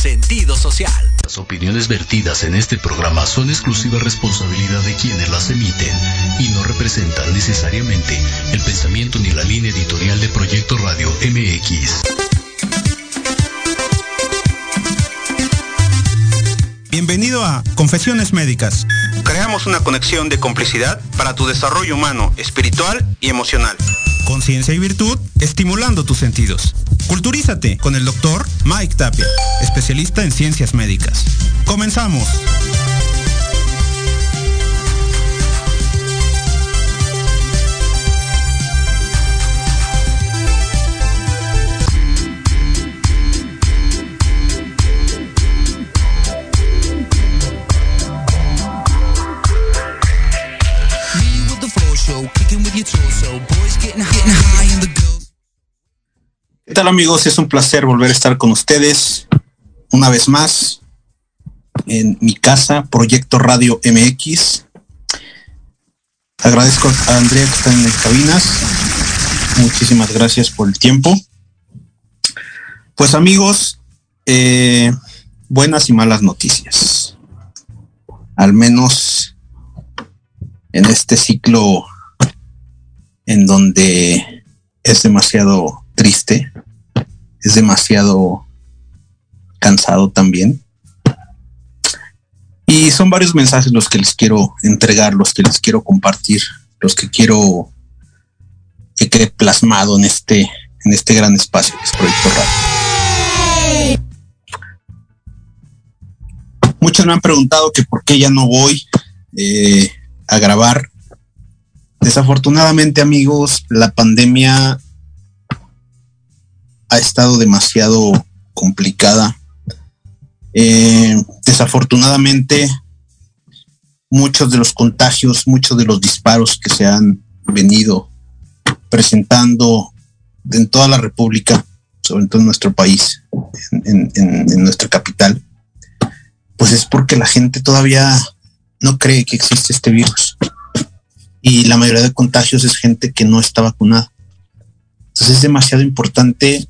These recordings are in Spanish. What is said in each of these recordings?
sentido social. Las opiniones vertidas en este programa son exclusiva responsabilidad de quienes las emiten y no representan necesariamente el pensamiento ni la línea editorial de Proyecto Radio MX. Bienvenido a Confesiones Médicas. Creamos una conexión de complicidad para tu desarrollo humano, espiritual y emocional. Conciencia y virtud, estimulando tus sentidos. Culturízate con el doctor Mike Tapia, especialista en ciencias médicas. Comenzamos. Amigos? Es un placer volver a estar con ustedes una vez más en mi casa, Proyecto Radio MX. Agradezco a Andrea que está en las cabinas. Muchísimas gracias por el tiempo. Pues amigos, eh, buenas y malas noticias. Al menos en este ciclo en donde es demasiado triste, es demasiado cansado también. Y son varios mensajes los que les quiero entregar, los que les quiero compartir, los que quiero que quede plasmado en este, en este gran espacio que Proyecto Radio. Muchos me han preguntado que por qué ya no voy eh, a grabar Desafortunadamente, amigos, la pandemia ha estado demasiado complicada. Eh, desafortunadamente, muchos de los contagios, muchos de los disparos que se han venido presentando en toda la República, sobre todo en nuestro país, en, en nuestra capital, pues es porque la gente todavía no cree que existe este virus y la mayoría de contagios es gente que no está vacunada. Entonces es demasiado importante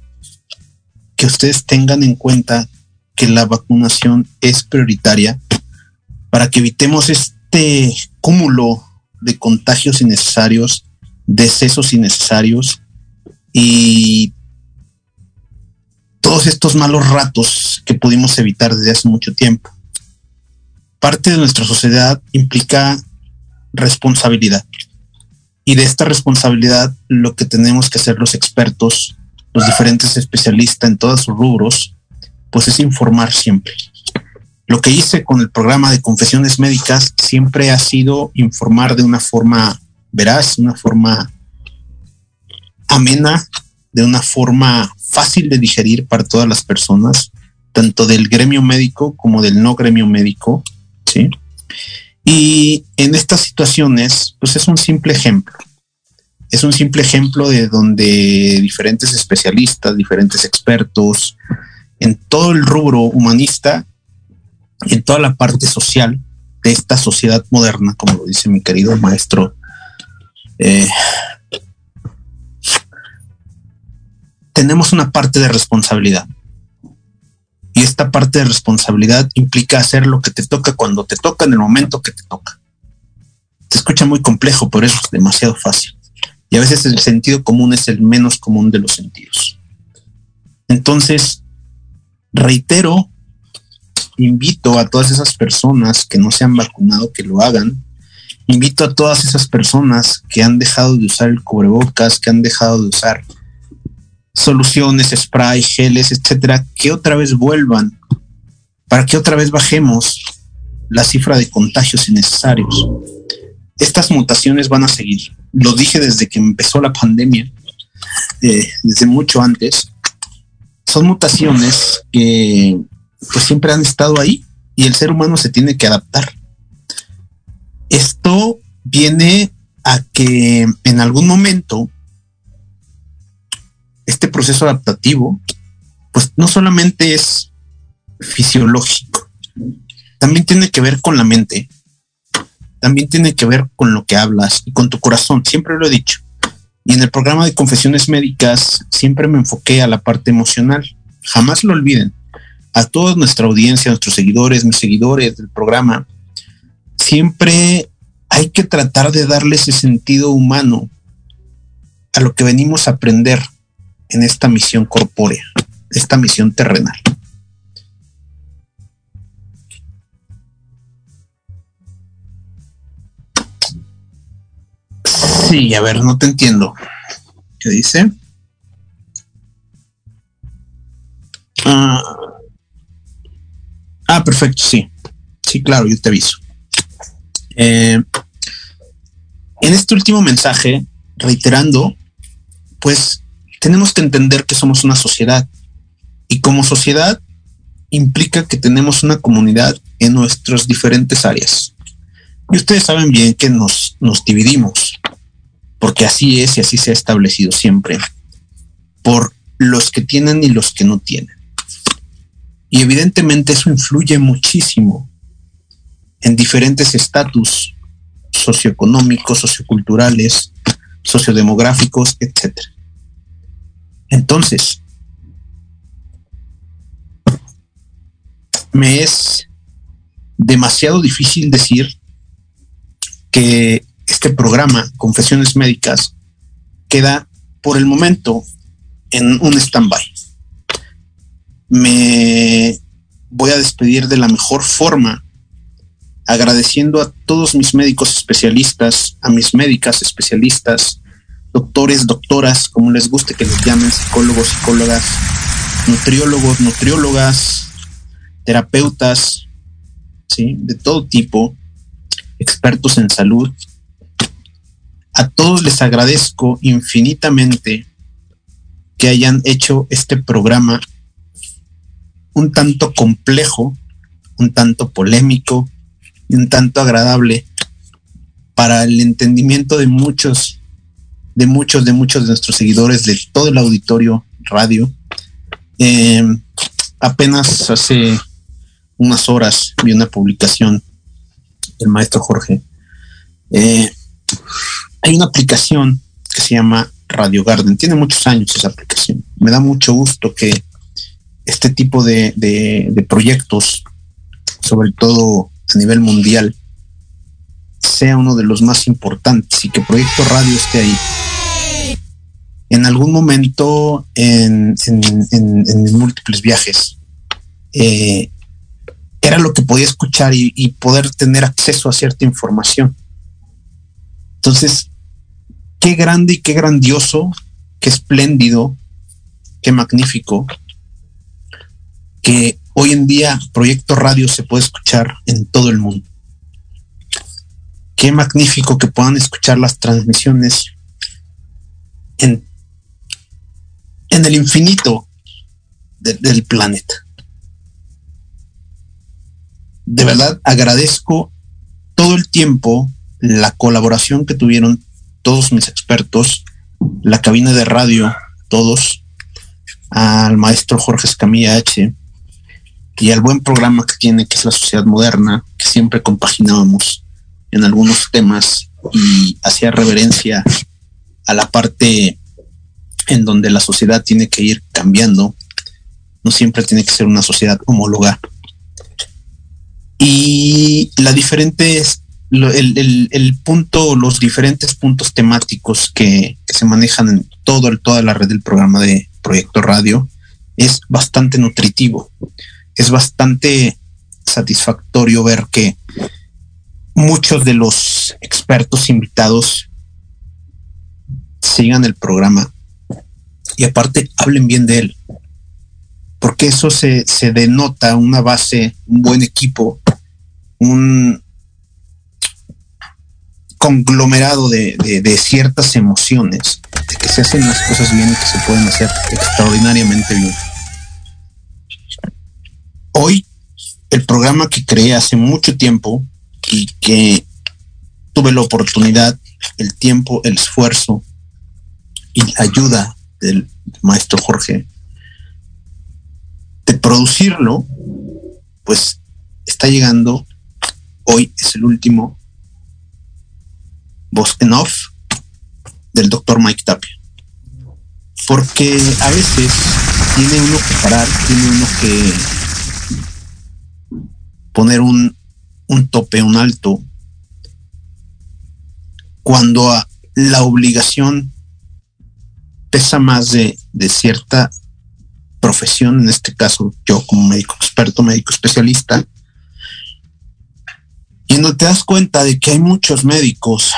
que ustedes tengan en cuenta que la vacunación es prioritaria para que evitemos este cúmulo de contagios innecesarios, decesos innecesarios y todos estos malos ratos que pudimos evitar desde hace mucho tiempo. Parte de nuestra sociedad implica responsabilidad. Y de esta responsabilidad lo que tenemos que hacer los expertos, los diferentes especialistas en todos sus rubros, pues es informar siempre. Lo que hice con el programa de confesiones médicas siempre ha sido informar de una forma veraz, una forma amena, de una forma fácil de digerir para todas las personas, tanto del gremio médico como del no gremio médico, ¿sí? Y en estas situaciones, pues es un simple ejemplo. Es un simple ejemplo de donde diferentes especialistas, diferentes expertos, en todo el rubro humanista en toda la parte social de esta sociedad moderna, como lo dice mi querido maestro, eh, tenemos una parte de responsabilidad. Y esta parte de responsabilidad implica hacer lo que te toca cuando te toca en el momento que te toca. Se escucha muy complejo, pero eso es demasiado fácil. Y a veces el sentido común es el menos común de los sentidos. Entonces, reitero, invito a todas esas personas que no se han vacunado que lo hagan. Invito a todas esas personas que han dejado de usar el cubrebocas, que han dejado de usar soluciones, spray, geles, etcétera, que otra vez vuelvan, para que otra vez bajemos la cifra de contagios innecesarios. Estas mutaciones van a seguir. Lo dije desde que empezó la pandemia, eh, desde mucho antes. Son mutaciones que pues siempre han estado ahí y el ser humano se tiene que adaptar. Esto viene a que en algún momento este proceso adaptativo, pues no solamente es fisiológico, también tiene que ver con la mente, también tiene que ver con lo que hablas y con tu corazón, siempre lo he dicho. Y en el programa de confesiones médicas siempre me enfoqué a la parte emocional. Jamás lo olviden. A toda nuestra audiencia, a nuestros seguidores, mis seguidores del programa, siempre hay que tratar de darle ese sentido humano a lo que venimos a aprender en esta misión corpórea, esta misión terrenal. Sí, a ver, no te entiendo. ¿Qué dice? Ah, ah perfecto, sí. Sí, claro, yo te aviso. Eh, en este último mensaje, reiterando, pues tenemos que entender que somos una sociedad y como sociedad implica que tenemos una comunidad en nuestras diferentes áreas. Y ustedes saben bien que nos, nos dividimos, porque así es y así se ha establecido siempre, por los que tienen y los que no tienen. Y evidentemente eso influye muchísimo en diferentes estatus socioeconómicos, socioculturales, sociodemográficos, etc. Entonces, me es demasiado difícil decir que este programa, Confesiones Médicas, queda por el momento en un stand-by. Me voy a despedir de la mejor forma agradeciendo a todos mis médicos especialistas, a mis médicas especialistas, doctores, doctoras, como les guste que les llamen, psicólogos, psicólogas, nutriólogos, nutriólogas, terapeutas, ¿sí? de todo tipo, expertos en salud. A todos les agradezco infinitamente que hayan hecho este programa un tanto complejo, un tanto polémico, un tanto agradable para el entendimiento de muchos, de muchos, de muchos de nuestros seguidores, de todo el auditorio radio. Eh, apenas hace unas horas vi una publicación del maestro Jorge. Eh, hay una aplicación que se llama Radio Garden. Tiene muchos años esa aplicación. Me da mucho gusto que este tipo de, proyectos, sobre todo a nivel mundial sea uno de los más importantes y que Proyecto Radio esté ahí. En algún momento, en, múltiples viajes, eh, era lo que podía escuchar y, poder tener acceso a cierta información. Entonces, qué grande y qué grandioso, qué espléndido, qué magnífico que hoy en día Proyecto Radio se puede escuchar en todo el mundo. Qué magnífico que puedan escuchar las transmisiones en, en el infinito del planeta. De verdad agradezco todo el tiempo la colaboración que tuvieron todos mis expertos, la cabina de radio, todos, al maestro Jorge Escamilla H, y al buen programa que tiene, que es la sociedad moderna, que siempre compaginábamos en algunos temas y hacía reverencia a la parte en donde la sociedad tiene que ir cambiando, no siempre tiene que ser una sociedad homóloga. Y la diferente es el, punto, los diferentes puntos temáticos que, se manejan en todo, toda la red del programa de Proyecto Radio es bastante nutritivo. Es bastante satisfactorio ver que muchos de los expertos invitados sigan el programa y aparte hablen bien de él, porque eso se, denota una base, un buen equipo, un conglomerado de, de, ciertas emociones, de que se hacen las cosas bien y que se pueden hacer extraordinariamente bien. Hoy, el programa que creé hace mucho tiempo y que tuve la oportunidad, el tiempo, el esfuerzo y la ayuda del maestro Jorge de producirlo, pues está llegando. Hoy es el último voz en off del doctor Mike Tapia. Porque a veces tiene uno que parar, tiene uno que poner un, un tope, un alto, cuando la obligación pesa más de, de cierta profesión, en este caso yo como médico experto, médico especialista, y no te das cuenta de que hay muchos médicos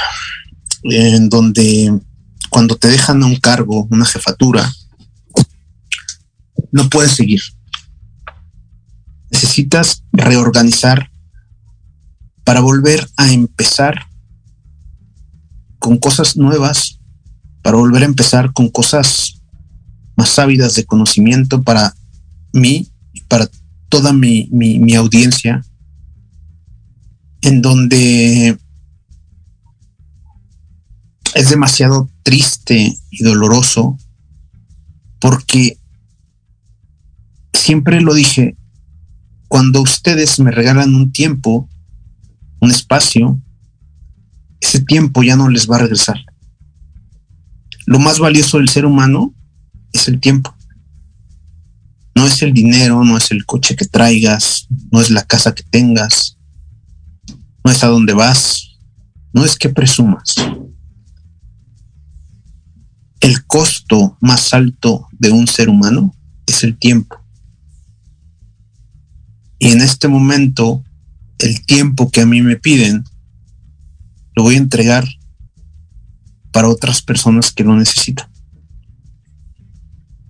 en donde cuando te dejan un cargo, una jefatura, no puedes seguir. Necesitas reorganizar para volver a empezar con cosas nuevas, para volver a empezar con cosas más ávidas de conocimiento para mí y para toda mi, mi audiencia, en donde es demasiado triste y doloroso porque siempre lo dije, cuando ustedes me regalan un tiempo, un espacio, ese tiempo ya no les va a regresar. Lo más valioso del ser humano es el tiempo. No es el dinero, no es el coche que traigas, no es la casa que tengas, no es a dónde vas, no es que presumas el costo más alto de un ser humano es el tiempo. Y en este momento, el tiempo que a mí me piden, lo voy a entregar para otras personas que lo necesitan.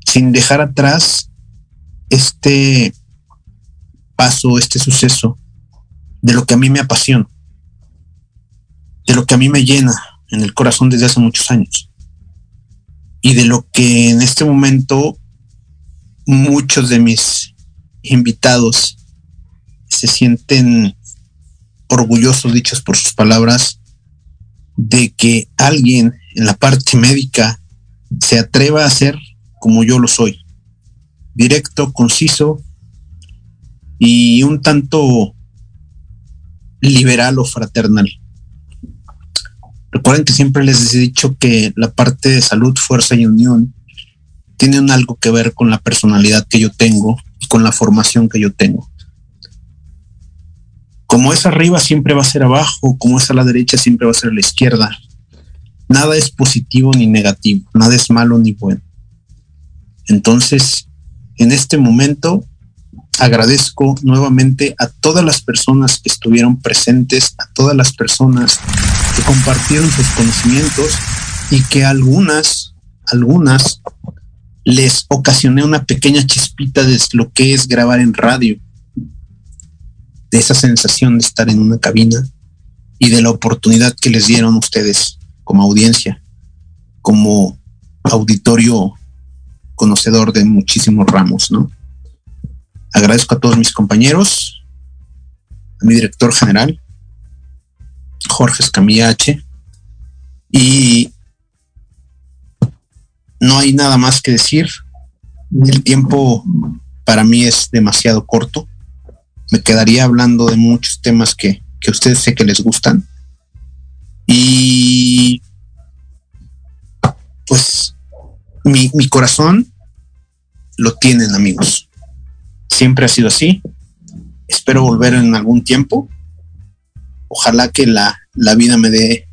Sin dejar atrás este paso, este suceso de lo que a mí me apasiona, de lo que a mí me llena en el corazón desde hace muchos años y de lo que en este momento muchos de mis invitados se sienten orgullosos, dichos por sus palabras, de que alguien en la parte médica se atreva a ser como yo lo soy, directo, conciso y un tanto liberal o fraternal. Recuerden que siempre les he dicho que la parte de salud, fuerza y unión tienen algo que ver con la personalidad que yo tengo y con la formación que yo tengo. Como es arriba, siempre va a ser abajo, como es a la derecha, siempre va a ser a la izquierda. Nada es positivo ni negativo, nada es malo ni bueno. Entonces, en este momento, agradezco nuevamente a todas las personas que estuvieron presentes, a todas las personas que compartieron sus conocimientos y que algunas, algunas les ocasioné una pequeña chispita de lo que es grabar en radio, de esa sensación de estar en una cabina y de la oportunidad que les dieron ustedes como audiencia, como auditorio conocedor de muchísimos ramos, ¿no? Agradezco a todos mis compañeros, a mi director general, Jorge Escamillache, y no hay nada más que decir. El tiempo para mí es demasiado corto. Me quedaría hablando de muchos temas que, que ustedes sé que les gustan. Y pues mi, mi corazón lo tienen amigos siempre ha sido así. Espero volver en algún tiempo. Ojalá que la, la vida me dé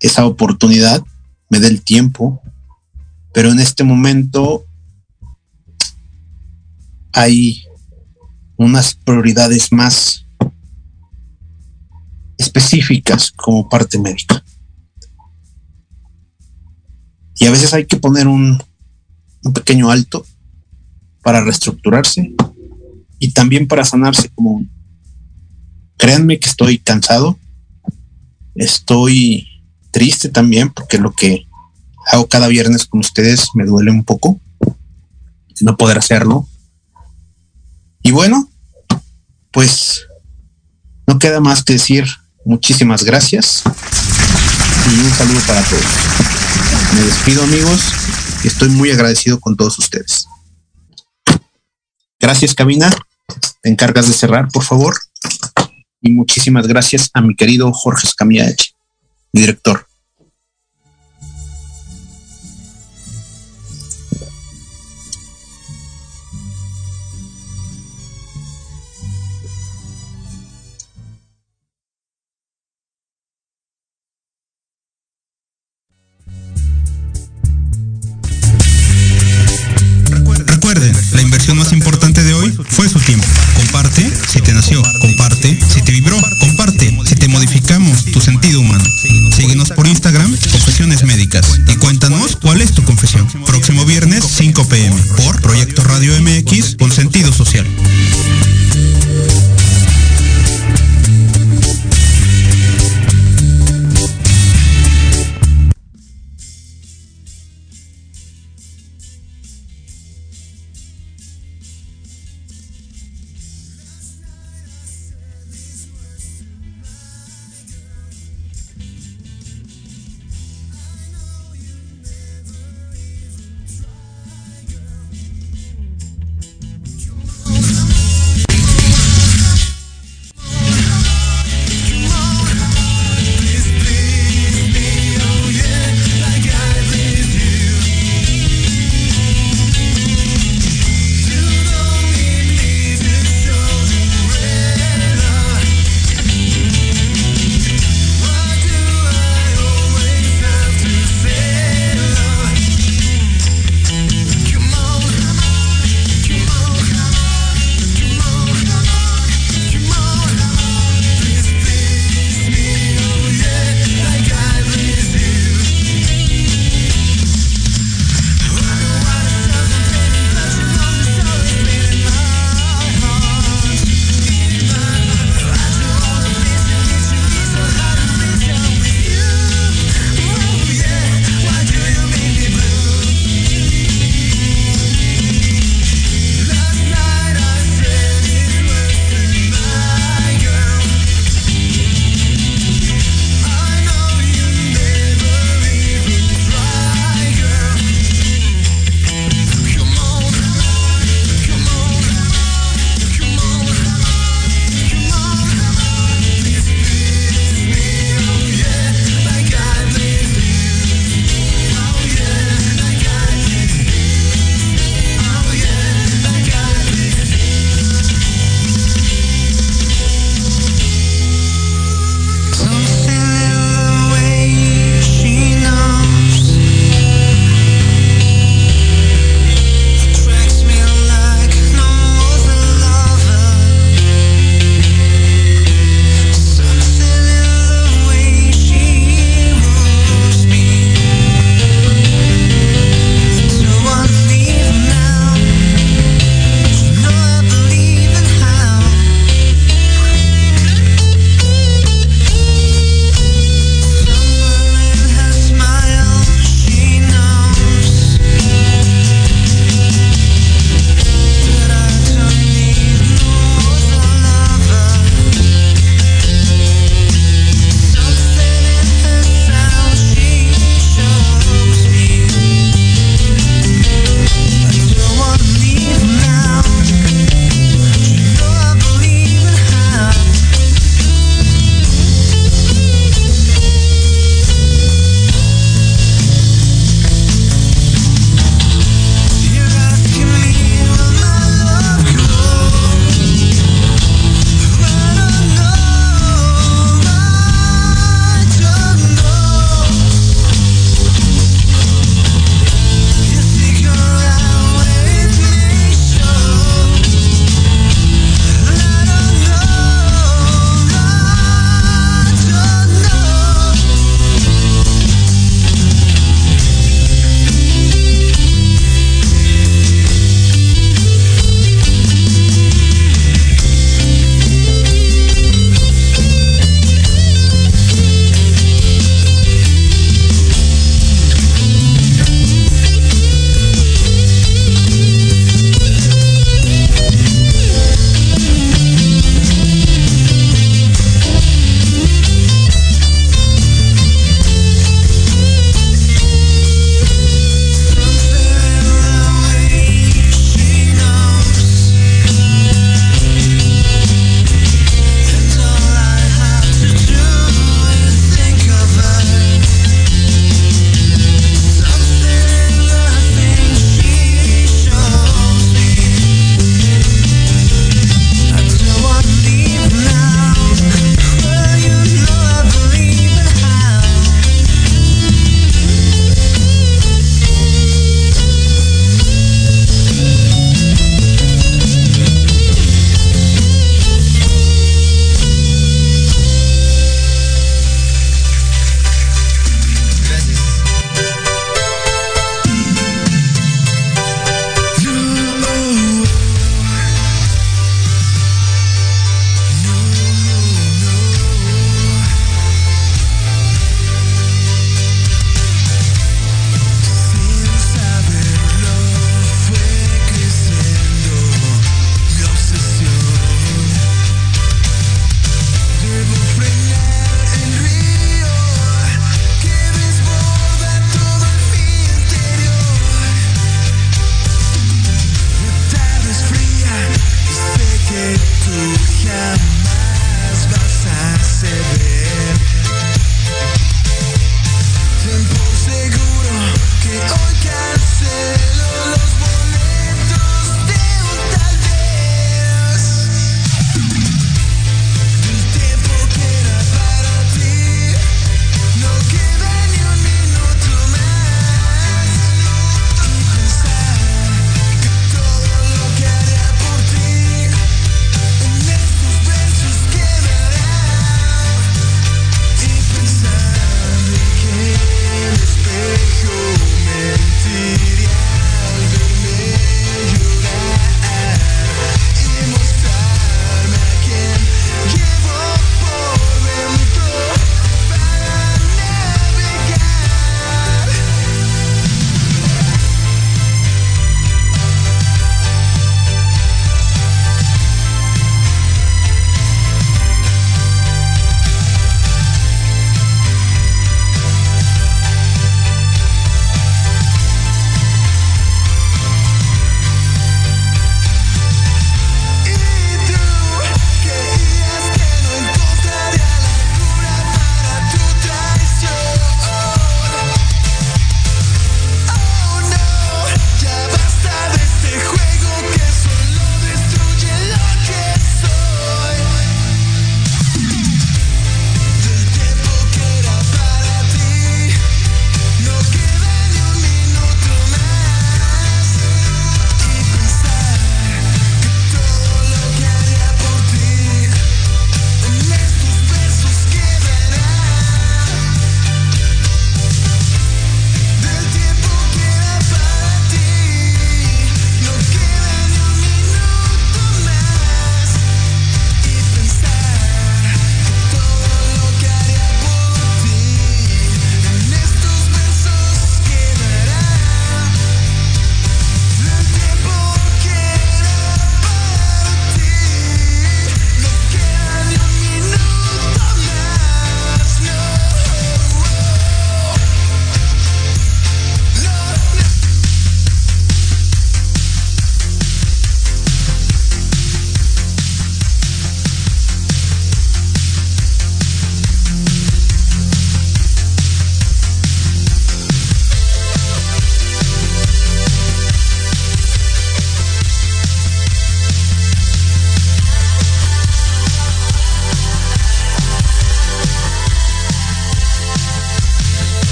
esa oportunidad, me dé el tiempo. Pero en este momento hay unas prioridades más específicas como parte médica. Y a veces hay que poner un, un pequeño alto para reestructurarse y también para sanarse como créanme que estoy cansado estoy triste también porque lo que hago cada viernes con ustedes me duele un poco no poder hacerlo. Y bueno pues no queda más que decir muchísimas gracias y un saludo para todos. Me despido amigos y estoy muy agradecido con todos ustedes. Gracias, Cabina. Te encargas de cerrar, por favor. Y muchísimas gracias a mi querido Jorge Escamillache, mi director. Por Proyecto Radio MX con sentido social.